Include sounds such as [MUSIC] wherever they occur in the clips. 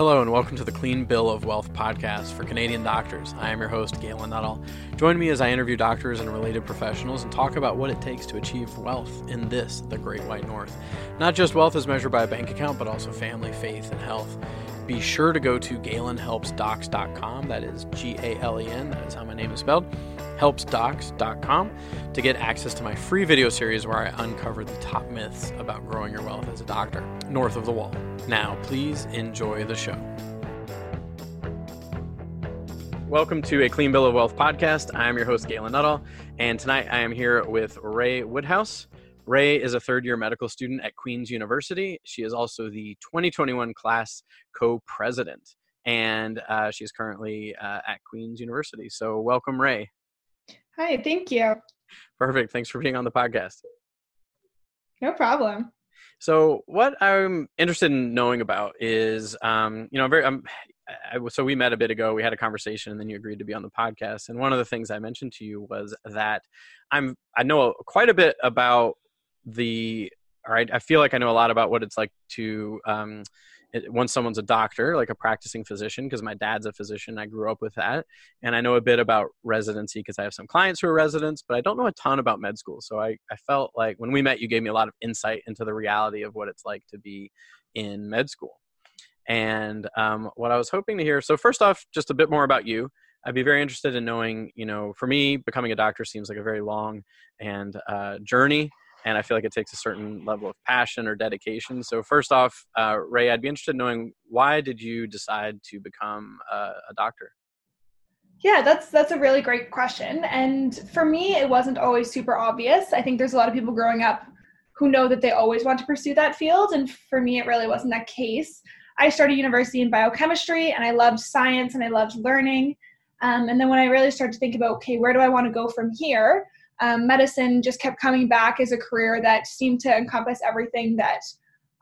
Hello, and welcome to the Clean Bill of Wealth podcast for Canadian doctors. I am your host, Galen Nuttall. Join me as I interview doctors and related professionals and talk about what it takes to achieve wealth in this, the Great White North. Not just wealth as measured by a bank account, but also family, faith, and health. Be sure to go to galenhelpsdocs.com. That is G A L E N, that is how my name is spelled helpsdocs.com to get access to my free video series where I uncover the top myths about growing your wealth as a doctor north of the wall. Now, please enjoy the show. Welcome to a Clean Bill of Wealth podcast. I am your host, Galen Nuttall, and tonight I am here with Rae Woodhouse. Rae is a third year medical student at Queen's University. She is also the 2021 class co president, and uh, she's currently uh, at Queen's University. So, welcome, Rae. Hi, thank you. Perfect. Thanks for being on the podcast. No problem. So, what I'm interested in knowing about is, um, you know, very, um, I, so we met a bit ago. We had a conversation, and then you agreed to be on the podcast. And one of the things I mentioned to you was that I'm, I know quite a bit about the, all right, I feel like I know a lot about what it's like to um, once someone's a doctor, like a practicing physician, because my dad's a physician, I grew up with that, and I know a bit about residency because I have some clients who are residents, but I don't know a ton about med school. So I, I felt like when we met, you gave me a lot of insight into the reality of what it's like to be in med school. And um, what I was hoping to hear, so first off, just a bit more about you. I'd be very interested in knowing, you know, for me, becoming a doctor seems like a very long and uh, journey and I feel like it takes a certain level of passion or dedication. So, first off, uh, Rae, I'd be interested in knowing why did you decide to become a, a doctor? Yeah, that's that's a really great question. And for me, it wasn't always super obvious. I think there's a lot of people growing up who know that they always want to pursue that field, and for me, it really wasn't that case. I started university in biochemistry, and I loved science and I loved learning. Um, and then when I really started to think about, okay, where do I want to go from here? Um, medicine just kept coming back as a career that seemed to encompass everything that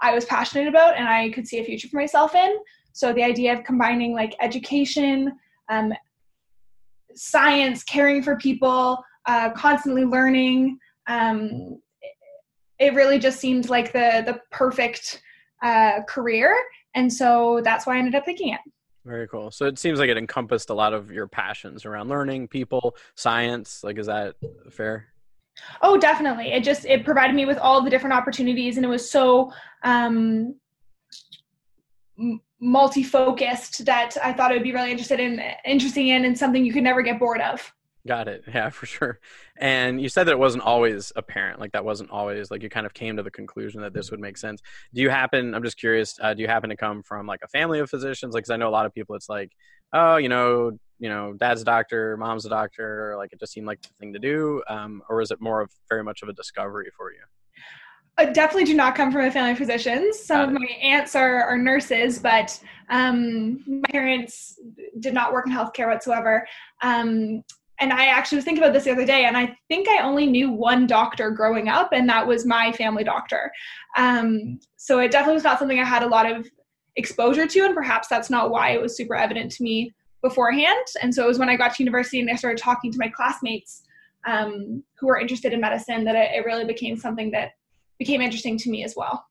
I was passionate about and I could see a future for myself in. So the idea of combining like education, um, science, caring for people, uh, constantly learning, um, it really just seemed like the the perfect uh, career, and so that's why I ended up picking it. Very cool. So it seems like it encompassed a lot of your passions around learning, people, science. Like, is that fair? Oh, definitely. It just it provided me with all the different opportunities, and it was so um, multi-focused that I thought it would be really interested in, interesting in, and something you could never get bored of. Got it. [LAUGHS] Yeah, for sure. And you said that it wasn't always apparent. Like that wasn't always like you kind of came to the conclusion that this would make sense. Do you happen? I'm just curious. Uh, do you happen to come from like a family of physicians? Like, cause I know a lot of people. It's like, oh, you know, you know, dad's a doctor, mom's a doctor. Or like it just seemed like the thing to do. Um, or is it more of very much of a discovery for you? I definitely do not come from a family of physicians. Some of my aunts are, are nurses, but um, my parents did not work in healthcare whatsoever. Um, and I actually was thinking about this the other day, and I think I only knew one doctor growing up, and that was my family doctor. Um, so it definitely was not something I had a lot of exposure to, and perhaps that's not why it was super evident to me beforehand. And so it was when I got to university and I started talking to my classmates um, who were interested in medicine that it, it really became something that became interesting to me as well.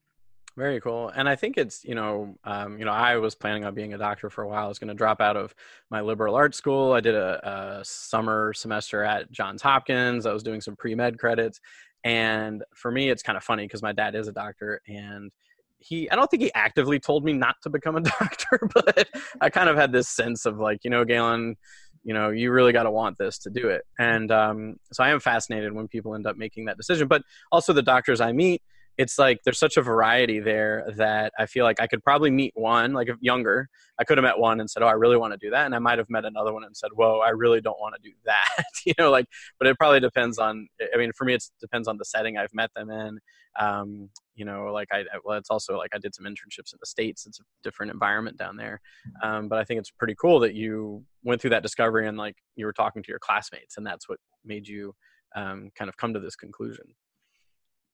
Very cool. And I think it's, you know, um, you know, I was planning on being a doctor for a while. I was going to drop out of my liberal arts school. I did a, a summer semester at Johns Hopkins. I was doing some pre-med credits. And for me, it's kind of funny because my dad is a doctor and he, I don't think he actively told me not to become a [LAUGHS] doctor, but I kind of had this sense of like, you know, Galen, you know, you really got to want this to do it. And um, so I am fascinated when people end up making that decision. But also the doctors I meet, it's like there's such a variety there that I feel like I could probably meet one, like younger, I could have met one and said, "Oh, I really want to do that," and I might have met another one and said, "Whoa, I really don't want to do that." [LAUGHS] you know, like, but it probably depends on. I mean, for me, it depends on the setting I've met them in. Um, you know, like I, well, it's also like I did some internships in the states. It's a different environment down there, um, but I think it's pretty cool that you went through that discovery and like you were talking to your classmates, and that's what made you um, kind of come to this conclusion.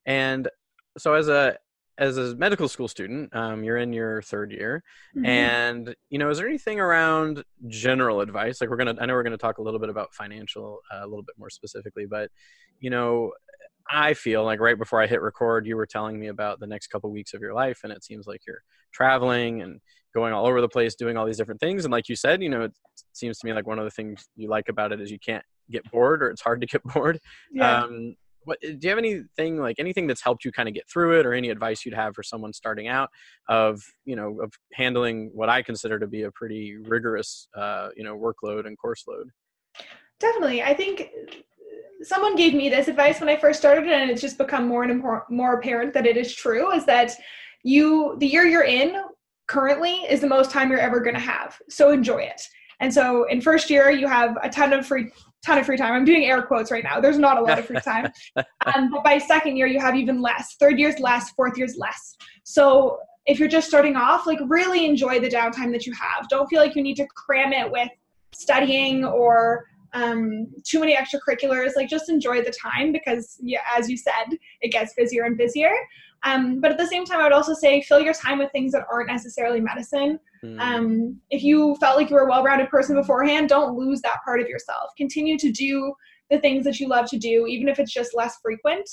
And so as a as a medical school student, um, you're in your third year, mm-hmm. and you know, is there anything around general advice? Like we're gonna, I know we're gonna talk a little bit about financial, uh, a little bit more specifically, but you know, I feel like right before I hit record, you were telling me about the next couple weeks of your life, and it seems like you're traveling and going all over the place, doing all these different things. And like you said, you know, it seems to me like one of the things you like about it is you can't get bored or it's hard to get [LAUGHS] bored. Yeah. Um, what do you have anything like anything that's helped you kind of get through it or any advice you'd have for someone starting out of you know of handling what i consider to be a pretty rigorous uh, you know workload and course load? Definitely. I think someone gave me this advice when i first started and it's just become more and more, more apparent that it is true is that you the year you're in currently is the most time you're ever going to have. So enjoy it and so in first year you have a ton of free ton of free time. I'm doing air quotes right now. There's not a lot of free time. [LAUGHS] um, but by second year, you have even less. Third year's less. Fourth year's less. So if you're just starting off, like really enjoy the downtime that you have. Don't feel like you need to cram it with studying or um, too many extracurriculars. Like just enjoy the time because, yeah, as you said, it gets busier and busier. Um, but at the same time, I would also say fill your time with things that aren't necessarily medicine. Mm. Um, if you felt like you were a well-rounded person beforehand, don't lose that part of yourself. Continue to do the things that you love to do, even if it's just less frequent.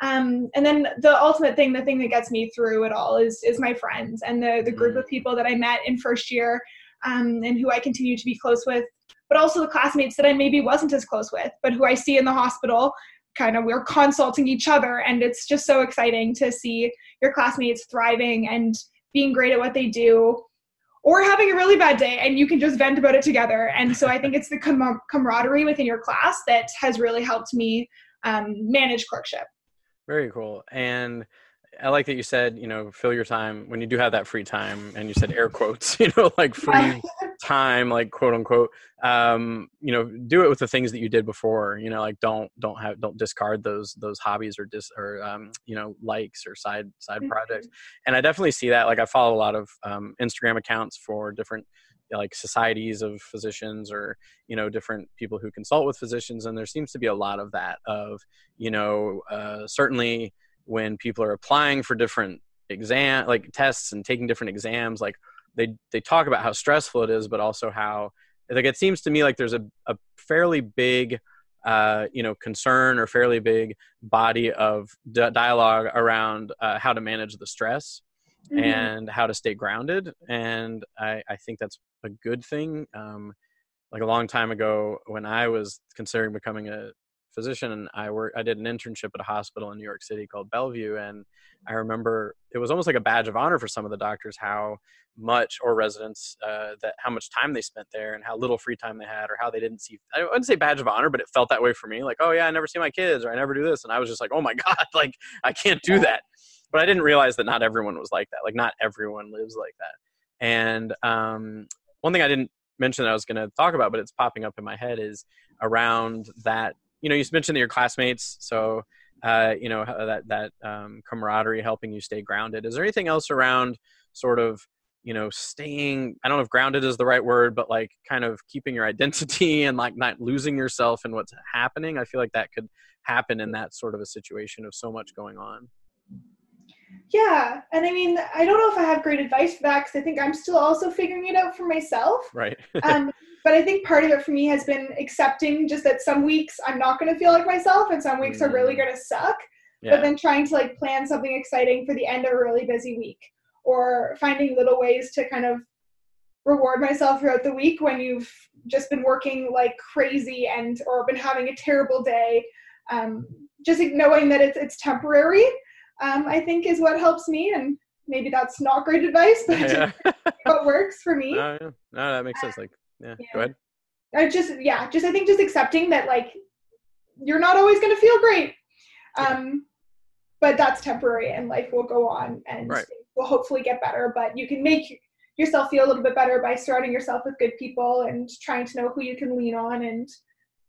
Um, and then the ultimate thing, the thing that gets me through it all, is is my friends and the the group mm. of people that I met in first year, um, and who I continue to be close with. But also the classmates that I maybe wasn't as close with, but who I see in the hospital kind of we're consulting each other. And it's just so exciting to see your classmates thriving and being great at what they do or having a really bad day and you can just vent about it together. And so i think it's the com- camaraderie within your class that has really helped me um, manage clerkship. Very cool. And I like that you said, you know, fill your time when you do have that free time, and you said air quotes, [LAUGHS] you know, like free [LAUGHS] time, like quote unquote. Um, you know, do it with the things that you did before. You know, like don't don't have don't discard those those hobbies or dis or um, you know likes or side side projects. Mm-hmm. And I definitely see that. Like I follow a lot of um, Instagram accounts for different like societies of physicians or you know different people who consult with physicians and there seems to be a lot of that of you know uh, certainly when people are applying for different exam like tests and taking different exams like they they talk about how stressful it is but also how like it seems to me like there's a, a fairly big uh, you know concern or fairly big body of d- dialogue around uh, how to manage the stress mm-hmm. and how to stay grounded and I, I think that's a good thing um, like a long time ago when i was considering becoming a physician and I worked I did an internship at a hospital in New York City called Bellevue and I remember it was almost like a badge of honor for some of the doctors how much or residents uh, that how much time they spent there and how little free time they had or how they didn't see I wouldn't say badge of honor but it felt that way for me like oh yeah I never see my kids or I never do this and I was just like oh my [LAUGHS] god like I can't do that. But I didn't realize that not everyone was like that like not everyone lives like that. And um, one thing I didn't mention that I was going to talk about but it's popping up in my head is around that you know, you mentioned your classmates, so uh, you know that that um, camaraderie helping you stay grounded. Is there anything else around sort of you know staying? I don't know if grounded is the right word, but like kind of keeping your identity [LAUGHS] and like not losing yourself in what's happening. I feel like that could happen in that sort of a situation of so much going on. Yeah, and I mean, I don't know if I have great advice for that because I think I'm still also figuring it out for myself. Right. [LAUGHS] um, but I think part of it for me has been accepting just that some weeks I'm not going to feel like myself, and some weeks mm. are really mm. going to suck. Yeah. But then trying to like plan something exciting for the end of a really busy week, or finding little ways to kind of reward myself throughout the week when you've just been working like crazy and or been having a terrible day. Um, just knowing that it's it's temporary um, I think is what helps me. And maybe that's not great advice, but yeah. [LAUGHS] what works for me. Yeah. no, that makes sense. Like, yeah, yeah. go ahead. I just, yeah, just I think just accepting that like you're not always going to feel great. Um, but that's temporary and life will go on and right. will hopefully get better. But you can make yourself feel a little bit better by surrounding yourself with good people and trying to know who you can lean on and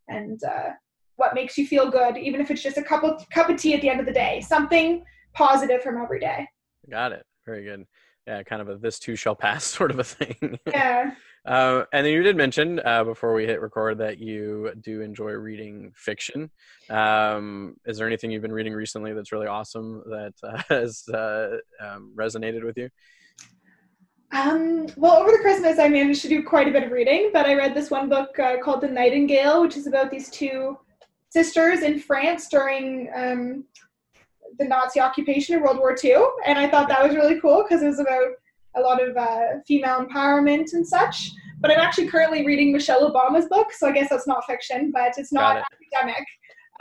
and uh, what makes you feel good, even if it's just a cup of cup of tea at the end of the day. Something positive from every day. Got it. Very good. Yeah, kind of a this too shall pass [LAUGHS] sort of a thing. Yeah. Uh, and then you did mention uh, before we hit record that you do enjoy reading fiction. Um, is there anything you've been reading recently that's really awesome that uh, [LAUGHS] has uh, um, resonated with you? Um, well, over the Christmas, I managed to do quite a bit of reading, but I read this one book uh, called The Nightingale, which is about these two sisters in France during um, the Nazi occupation in World War II, and I thought that was really cool because it was about a lot of uh, female empowerment and such. But I'm actually currently reading Michelle Obama's book, so I guess that's not fiction, but it's not it. academic.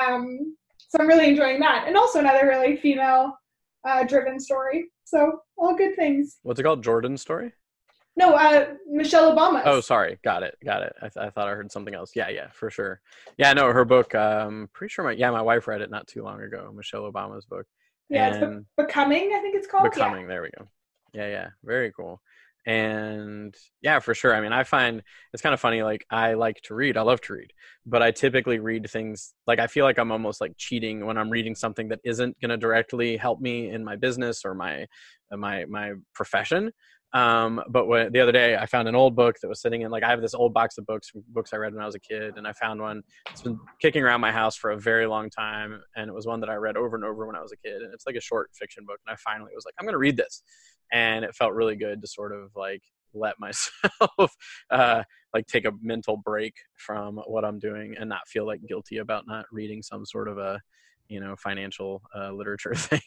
Um, so I'm really enjoying that, and also another really female uh, driven story. So all good things. What's it called? Jordan's story? No, uh, Michelle Obama. Oh, sorry. Got it. Got it. I, th- I thought I heard something else. Yeah, yeah, for sure. Yeah, no, her book. Um, pretty sure my yeah, my wife read it not too long ago. Michelle Obama's book. yeah, it's Be- becoming. I think it's called. Yeah. becoming. There we go. Yeah, yeah, very cool. And yeah, for sure. I mean, I find it's kind of funny. Like, I like to read. I love to read, but I typically read things like I feel like I'm almost like cheating when I'm reading something that isn't going to directly help me in my business or my my my profession. Um, but when, the other day, I found an old book that was sitting in like I have this old box of books, books I read when I was a kid, and I found one. It's been kicking around my house for a very long time, and it was one that I read over and over when I was a kid, and it's like a short fiction book. And I finally was like, I'm going to read this, and it felt really good to sort of like [LAUGHS] let myself uh, like take a mental break from what I'm doing and not feel like guilty about not reading some sort of a you know financial uh, literature [LAUGHS] thing.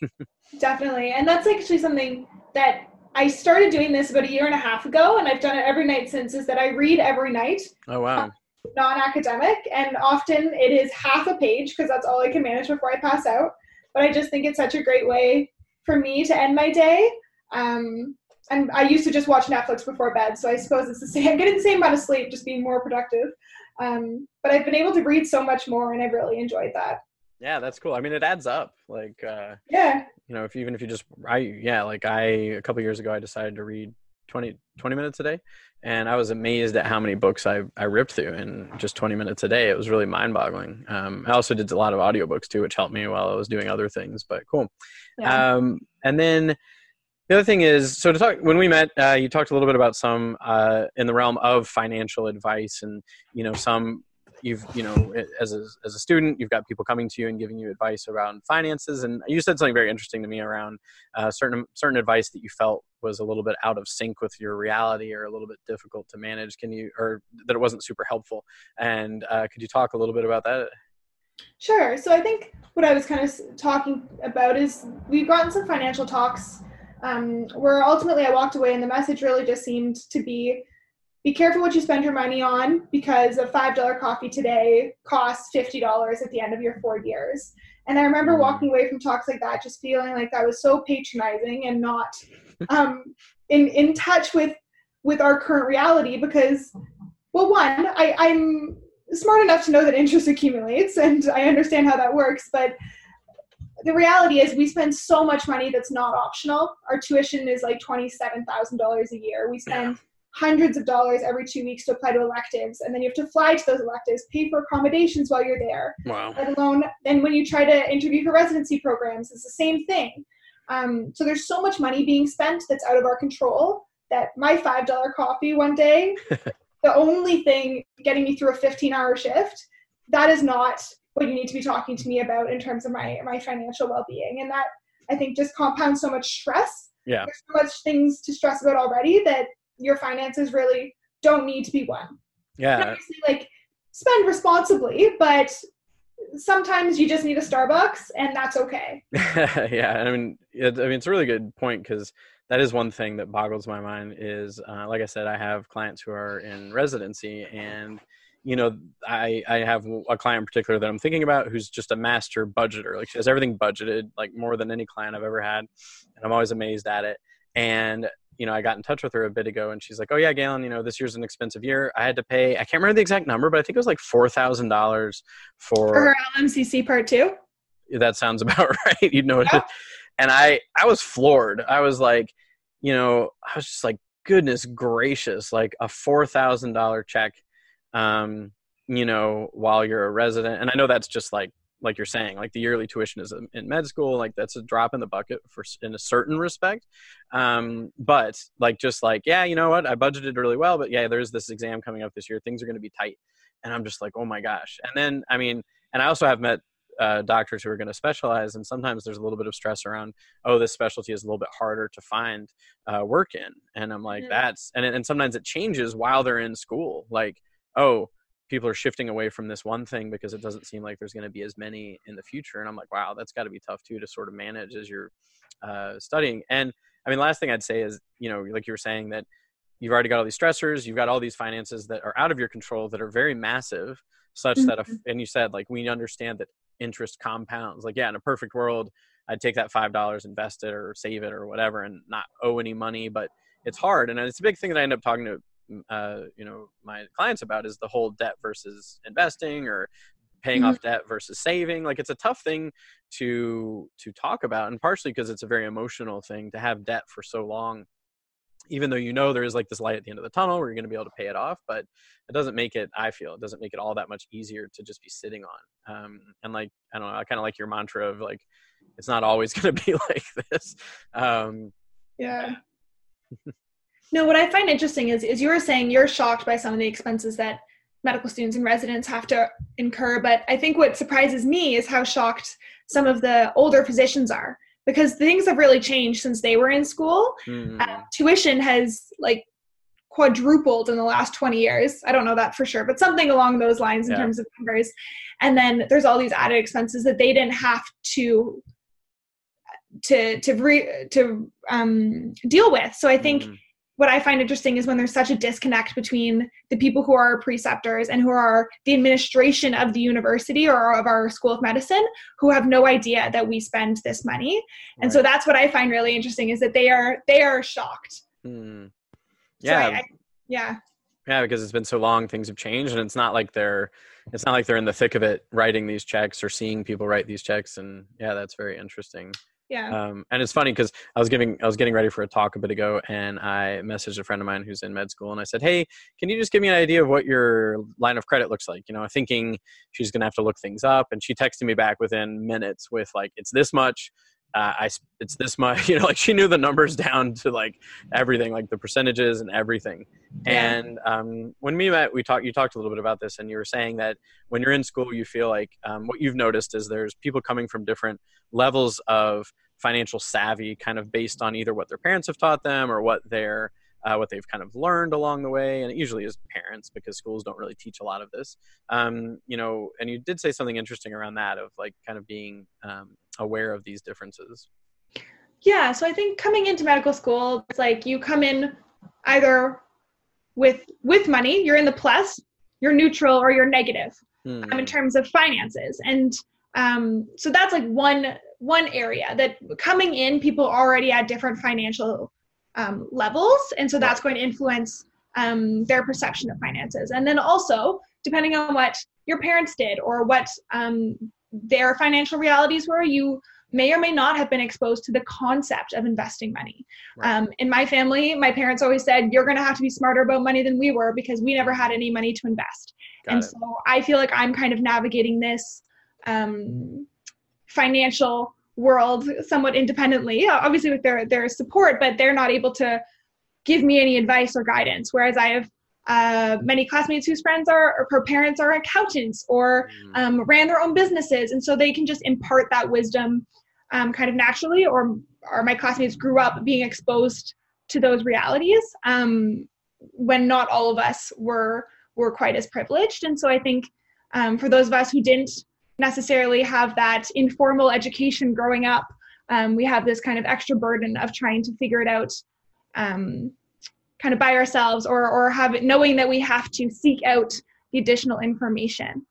Definitely. And that's actually something that I started doing this about a year and a half ago, and I've done it every night since, is that I read every night, oh wow. non academic, and often it is half a page because that's all I can manage before I pass out. But I just think it's such a great way for me to end my day. Um, and I used to just watch Netflix before bed, so I suppose it's the same. [LAUGHS] I'm getting the same amount of sleep, just being more productive. Um, but I've been able to read so much more, and I've really enjoyed that. Yeah, that's cool. I mean, it adds up. Like, uh, Yeah, you know, if even if you just, I yeah, like I a couple years ago, I decided to read 20, 20 minutes a day, and I was amazed at how many books I I ripped through in just twenty minutes a day. It was really mind boggling. Um, I also did a lot of audiobooks too, which helped me while I was doing other things. But cool. yeah. Um, and then the other thing is, so to talk when we met, uh, you talked a little bit about some uh, in the realm of financial advice, and you know, some you've you know, as a as a student, you've got people coming to you and giving you advice around finances, and you said something very interesting to me around uh, certain certain advice that you felt was a little bit out of sync with your reality or a little bit difficult to manage. Can you, or that it wasn't super helpful? And uh, could you talk a little bit about that? Sure. So I think what I was kind of talking about is we've gotten some financial talks um, where ultimately I walked away and the message really just seemed to be be careful what you spend your money on because a $5 coffee today costs $50 at the end of your four years. And I remember Mm. walking away from talks like that just feeling like that was so patronizing and not um, in, in touch with with our current reality because well one I, i'm smart enough to know that interest accumulates and I understand how that works, but the reality is we spend so much money that's not optional. Our tuition is like $27,000 a year. We spend hundreds of dollars every two weeks to apply to electives, and then you have to fly to those electives, pay for accommodations while you're there, Wow. let alone then when you try to interview for residency programs, it's the same thing. Um, so there's so much money being spent that's out of our control that my $5 coffee one day [LAUGHS] the only thing getting me through a 15 hour shift that is not what you need to be talking to me about in terms of my my financial well-being and that i think just compounds so much stress Yeah. there's so much things to stress about already that your finances really don't need to be one And Yeah. obviously like spend responsibly but sometimes you just need a starbucks and that's okay [LAUGHS] yeah, I mean, it, I mean, it's a really good point because that is one thing that boggles my mind. Is uh, like I said, I have clients who are in residency, and you know, I I have a client in particular that I'm thinking about who's just a master budgeter. Like she has everything budgeted, like more than any client I've ever had, and I'm always amazed at it. And you know, I got in touch with her a bit ago, and she's like, "Oh yeah, Galen, you know, this year's an expensive year. I had to pay. I can't remember the exact number, but I think it was like four thousand dollars for for her lmcc part two that sounds [LAUGHS] about right. You know? Yeah. it- And I, I was floored. I was like, you know, I was just like, goodness gracious, like a four thousand dollar check, um, you know, while you're a resident. And I know that's just like, like you're saying, like the yearly tuition is in- med school, like that's a drop in the bucket for in a certain respect. Um, but like, just like, yeah, you know what? I budgeted really well, but yeah, there's this exam coming up this year. Things are going to be tight. And I'm just like, oh my gosh. And then, I mean, and I also have met uh, doctors who are going to specialize and sometimes there's a little bit of stress around oh this specialty is a little bit harder to find uh, work in and i'm like Mhm. that's and, and sometimes it changes while they're in school like oh people are shifting away from this one thing because it doesn't seem like there's going to be as many in the future and i'm like wow that's got to be tough too to sort of manage as you're uh, studying and I mean, last thing I'd say is, you know, like you were saying that you've already got all these stressors, you've got all these finances that are out of your control that are very massive, such mm-hmm. that if, and you said like we understand that interest compounds. Like, yeah, in a perfect world, I'd take that five dollars, invest it, or save it, or whatever, and not owe any money. But it's hard, and it's a big thing that I end up talking to uh, you know my clients about is the whole debt versus investing or paying mm-hmm. off debt versus saving. Like it's a tough thing to to talk about and partially because it's a very emotional thing to have debt for so long even though you know there is like this light at the end of the tunnel where you're going to be able to pay it off but it doesn't make it i feel it doesn't make it all that much easier to just be sitting on. Um, and like i don't know i kind of like your mantra of like it's not always [LAUGHS] going to be like this. Um, yeah no what i find interesting is is you were saying you're shocked by some of the expenses that medical students and residents have to incur but i think what surprises me is how shocked some of the older physicians are because things have really changed since they were in school. Mm. Uh, tuition has like quadrupled in the last 20 years. I don't know that for sure, but something along those lines in yeah. terms of numbers. And then there's all these added expenses that they didn't have to to to re, to um, deal with. So I think mm what I find interesting is when there's such a disconnect between the people who are preceptors and who are the administration of the university or of our school of medicine who have no idea that we spend this money. And so that's what I find really interesting is that they are they are shocked. Hmm. Yeah. So I, I, yeah. Yeah, because it's been so long, things have changed, and it's not like they're it's not like they're in the thick of it writing these checks or seeing people write these checks. And yeah, that's very interesting. Yeah. Um, and it's funny because I was giving I was getting ready for a talk a bit ago, and I messaged a friend of mine who's in med school, and I said, "Hey, can you just give me an idea of what your line of credit looks like?" You know, thinking she's gonna have to look things up, and she texted me back within minutes with like, "It's this much." Uh, I it's this much, [LAUGHS] you know, like she knew the numbers down to like everything, like the percentages and everything. Yeah. And um, when we met, we talked. You talked a little bit about this, and you were saying that when you're in school, you feel like um, what you've noticed is there's people coming from different levels of financial savvy kind of based on either what their parents have taught them or what they're uh, what they've kind of learned along the way and it usually is parents because schools don't really teach a lot of this um, you know and you did say something interesting around that of like kind of being um, aware of these differences? Yeah so i think coming into medical school it's like you come in either with with money you're in the plus you're neutral or you're negative hmm. um, in terms of finances. And um, so that's like one one area that coming in people already at different financial um, levels. And so that's going to influence um, their perception of finances. And then also depending on what your parents did or what um, their financial realities were you may or may not have been exposed to the concept of investing money right. Um, in my family my parents always said you're going to have to be smarter about money than we were because we never had any money to invest Got and it. so i feel like i'm kind of navigating this um, financial world somewhat independently, obviously with their their support, but they're not able to give me any advice or guidance. Whereas I have uh, many classmates whose friends are or her parents are accountants or mm. um, ran their own businesses, and so they can just impart that wisdom um, kind of naturally. Or or my classmates grew up being exposed to those realities um, when not all of us were were quite as privileged. And so I think um, for those of us who didn't necessarily have that informal education growing up. Um, we have this kind of extra burden of trying to figure it out um, kind of by ourselves or, or have it, knowing that we have to seek out the additional information.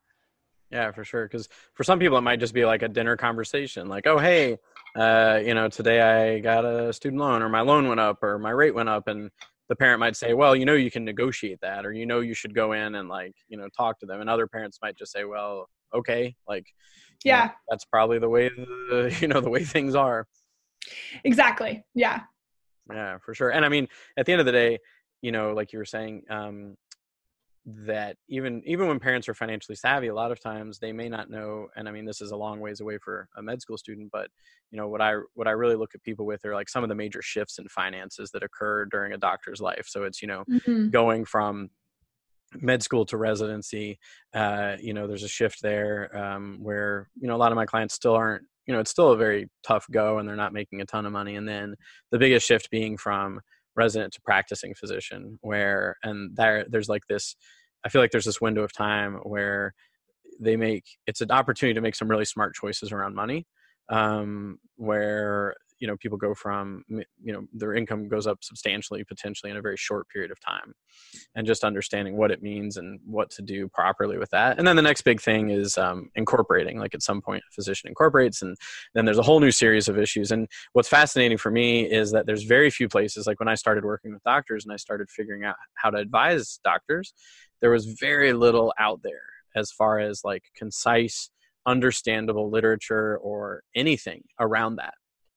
Yeah, for sure. Because for some people, it might just be like a dinner conversation, like, "Oh, hey, uh, you know, today I got a student loan, or my loan went up, or my rate went up," and the parent might say, "Well, you know, you can negotiate that, or you know, you should go in and like, you know, talk to them." And other parents might just say, "Well, okay like yeah know, that's probably the way the, [LAUGHS] you know the way things are exactly yeah yeah for sure and i mean at the end of the day you know like you were saying um that even even when parents are financially savvy a lot of times they may not know and i mean this is a long ways away for a med school student but you know what i what i really look at people with are like some of the major shifts in finances that occur during a doctor's life so it's you know mm-hmm. going from med school to residency uh, you know there's a shift there um, where you know a lot of my clients still aren't you know it's still a very tough go and they're not making a ton of money and then the biggest shift being from resident to practicing physician where and there there's like this i feel like there's this window of time where they make it's an opportunity to make some really smart choices around money um, where you know people go from you know their income goes up substantially potentially in a very short period of time and just understanding what it means and what to do properly with that. And then the next big thing is um, incorporating like at some point a physician incorporates and then there's a whole new series of issues. And what's fascinating for me is that there's very few places like when i started working with doctors and i started figuring out how to advise doctors there was very little out there as far as like concise understandable literature or anything around that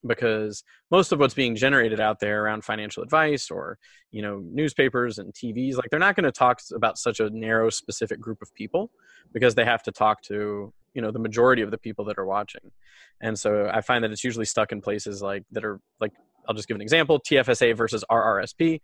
because most of what's being generated out there around financial advice or you know newspapers and tvs like they're not going to talk about such a narrow specific group of people because they have to talk to you know the majority of the people that are watching. And so i find that it's usually stuck in places like that are like i'll just give an example tfsa versus rrsp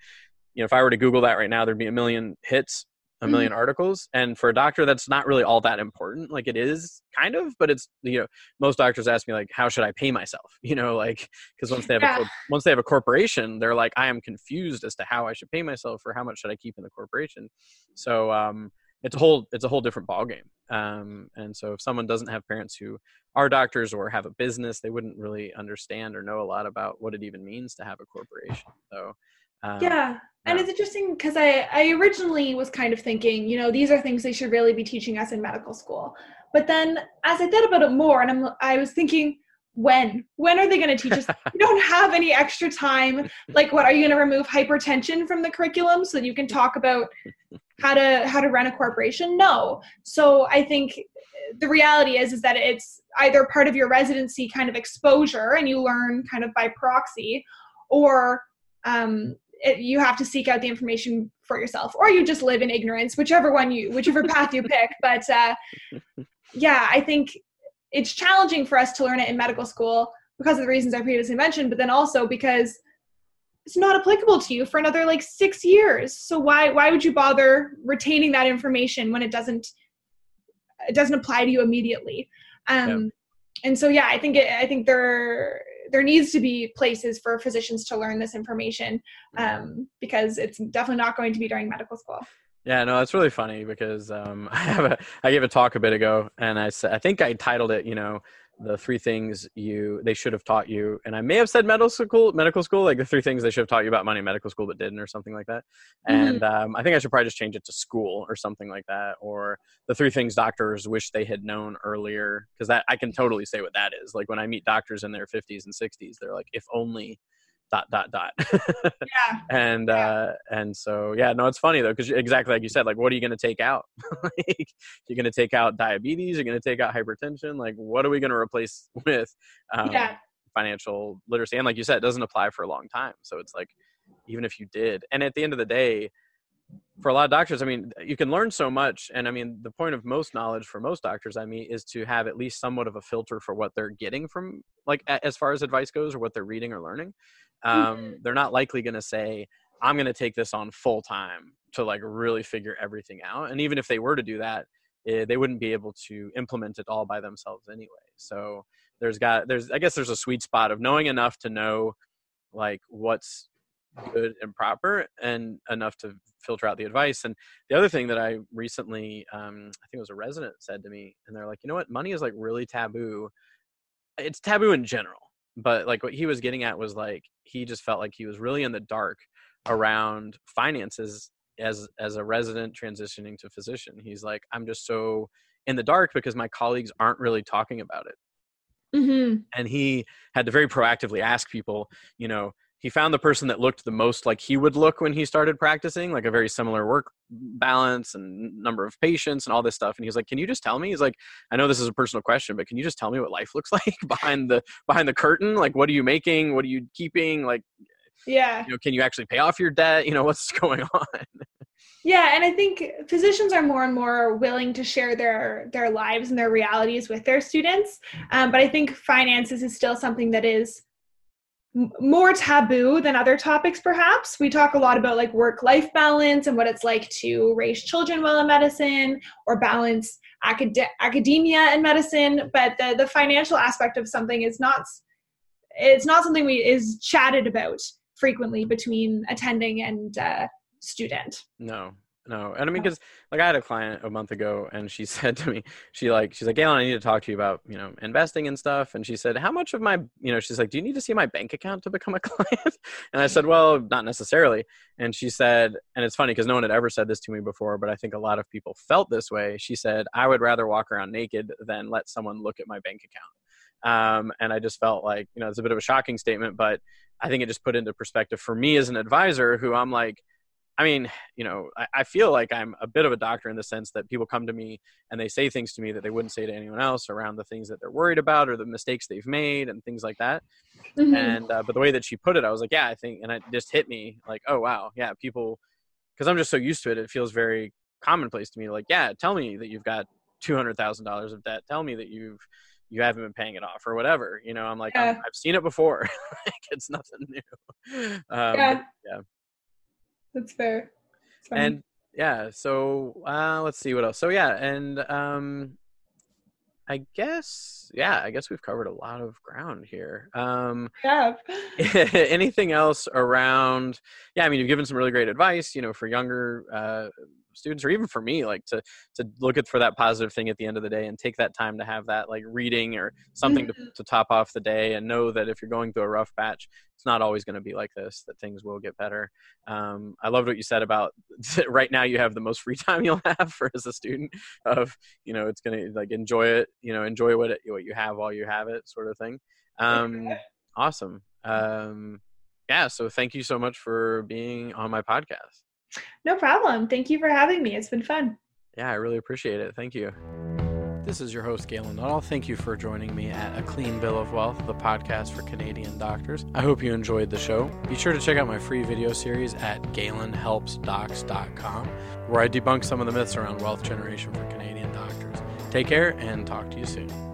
you know if i were to google that right now there'd be a million hits a million mm-hmm. articles and for a doctor that's not really all that important. Like it is kind of but it's you know most doctors ask me like how should i pay myself? [LAUGHS] You know like because once they have yeah. a once they have a corporation they're like i am confused as to how i should pay myself or how much should i keep in the corporation. So um it's a whole it's a whole different ball game um and so if someone doesn't have parents who are doctors or have a business they wouldn't really understand or know a lot about what it even means to have a corporation. So um, yeah and it's interesting because I, I originally was kind of thinking, you know, these are things they should really be teaching us in medical school. But then as I thought about it more, and I'm, I was thinking, when? When are they going to teach us? [LAUGHS] you don't have any extra time. Like, what are you going to remove hypertension from the curriculum so that you can talk about how to how to run a corporation? No. So I think the reality is is that it's either part of your residency kind of exposure and you learn kind of by proxy, or um, it, you have to seek out the information for yourself or you just live in ignorance whichever one you whichever path you pick. [LAUGHS] But uh, yeah i think it's challenging for us to learn it in medical school because of the reasons i previously mentioned but then also because it's not applicable to you for another like six years. So why why would you bother retaining that information when it doesn't it doesn't apply to you immediately? Um yeah. and so yeah i think it, i think there there needs to be places for physicians to learn this information um, because it's definitely not going to be during medical school. Yeah, no, that's really funny because um, [LAUGHS] I have a I gave a talk a bit ago, and I said I think I titled it, you know, the three things you they should have taught you and i may have said medical school medical school like the three things they should have taught you about money in medical school but didn't or something like that mm-hmm. and um, i think i should probably just change it to school or something like that or the three things doctors wish they had known earlier because that i can totally say what that is like when i meet doctors in their 50s and 60s they're like if only dot dot dot. [LAUGHS] Yeah. And yeah. uh and so yeah no it's funny though because exactly like you said like what are you going to take out? [LAUGHS] Like you're going to take out diabetes you're going to take out hypertension like what are we going to replace [LAUGHS] with um, yeah. financial literacy? And like you said it doesn't apply for a long time so it's like even if you did and at the end of the day for a lot of doctors i mean you can learn so much and i mean the point of most knowledge for most doctors i mean is to have at least somewhat of a filter for what they're getting from like as far as advice goes or what they're reading or learning um, mm-hmm. they're not likely going to say i'm going to take this on full time to like really figure everything out. And even if they were to do that it, eh, they wouldn't be able to implement it all by themselves anyway. So there's got there's i guess there's a sweet spot of knowing enough to know like what's good and proper and enough to filter out the advice. And the other thing that i recently um, i think it was a resident said to me and they're like you know what? Money is like really taboo. It's taboo in general but like what he was getting at was like he just felt like he was really in the dark around finances as as a resident transitioning to physician he's like i'm just so in the dark because my colleagues aren't really talking about it mm-hmm. and he had to very proactively ask people you know he found the person that looked the most like he would look when he started practicing, like a very similar work balance and number of patients and all this stuff. And he's like, "Can you just tell me?" He's like, "I know this is a personal question, but can you just tell me what life looks [LAUGHS] like behind the behind the curtain? Like, what are you making? What are you keeping? Like, yeah, you know, can you actually pay off your debt? You know, [LAUGHS] what's going on?" yeah and i think physicians are more and more willing to share their their lives and their realities with their students um, but i think finances is still something that is more taboo than other topics perhaps. We talk a lot about like work life balance and what it's like to raise children while in medicine or balance acad- academia and medicine but the, the financial aspect of something is not it's not something we is chatted about frequently between attending and uh, student. No no. And I mean, because like I had a client a month ago, and she [LAUGHS] said to me, she like, she's like, Galen, I need to talk to you about you know investing and stuff. And she said, how much of my, you know, she's like, do you need to see my bank account to become a [LAUGHS] client? and I said, well, not necessarily. And she said, and it's funny because no one had ever said this to me before, but I think a lot of people felt this way. She said, I would rather walk around naked than let someone look at my bank account. Um, and I just felt like, you know, it's a bit of a shocking statement, but I think it just put into perspective for me as an advisor who I'm like, I mean, you know, I, I, feel like I'm a bit of a doctor in the sense that people come to me and they say things to me that they wouldn't say to anyone else around the things that they're worried about or the mistakes they've made and things like that. Mm-hmm. And uh, but the way that she put it, I was like, yeah, I think, and it just hit me like, oh wow, yeah, people, because I'm just so used to it, it feels very commonplace to me. Like, yeah, tell me that you've got two hundred thousand dollars of debt. Tell me that you've you haven't been paying it off or whatever. You know, I'm like, yeah. i have seen it before. [LAUGHS] like, it's nothing new. [LAUGHS] Um, yeah. yeah. [LAUGHS] That's fair. And yeah, so uh, let's see what else. So yeah, and um, I guess yeah, I guess we've covered a lot of ground here. Um, yeah. [LAUGHS] anything else around? Yeah, I mean, you've given some really great advice. You know, for younger uh, students or even for me like to to look at for that positive thing at the end of the day and take that time to have that like reading or something to, mm-hmm. to top off the day and know that if you're going through a rough patch it's not always going to be like this that things will get better. Um, i loved what you said about [LAUGHS] right now you have the most free [LAUGHS] time you'll have for as a student of you know it's going to like enjoy it you know enjoy what it, what you have while you have it sort of thing. Um, [LAUGHS] awesome. Um, yeah so thank you so much for being on my podcast no problem. Thank you for having me. It's been fun. Yeah, I really appreciate it. Thank you. This is your host, Galen Nuttall. Thank you for joining me at A Clean Bill of Wealth, the podcast for Canadian doctors. I hope you enjoyed the show. Be sure to check out my free video series at galenhelpsdocs.com, where I debunk some of the myths around wealth generation for Canadian doctors. Take care and talk to you soon.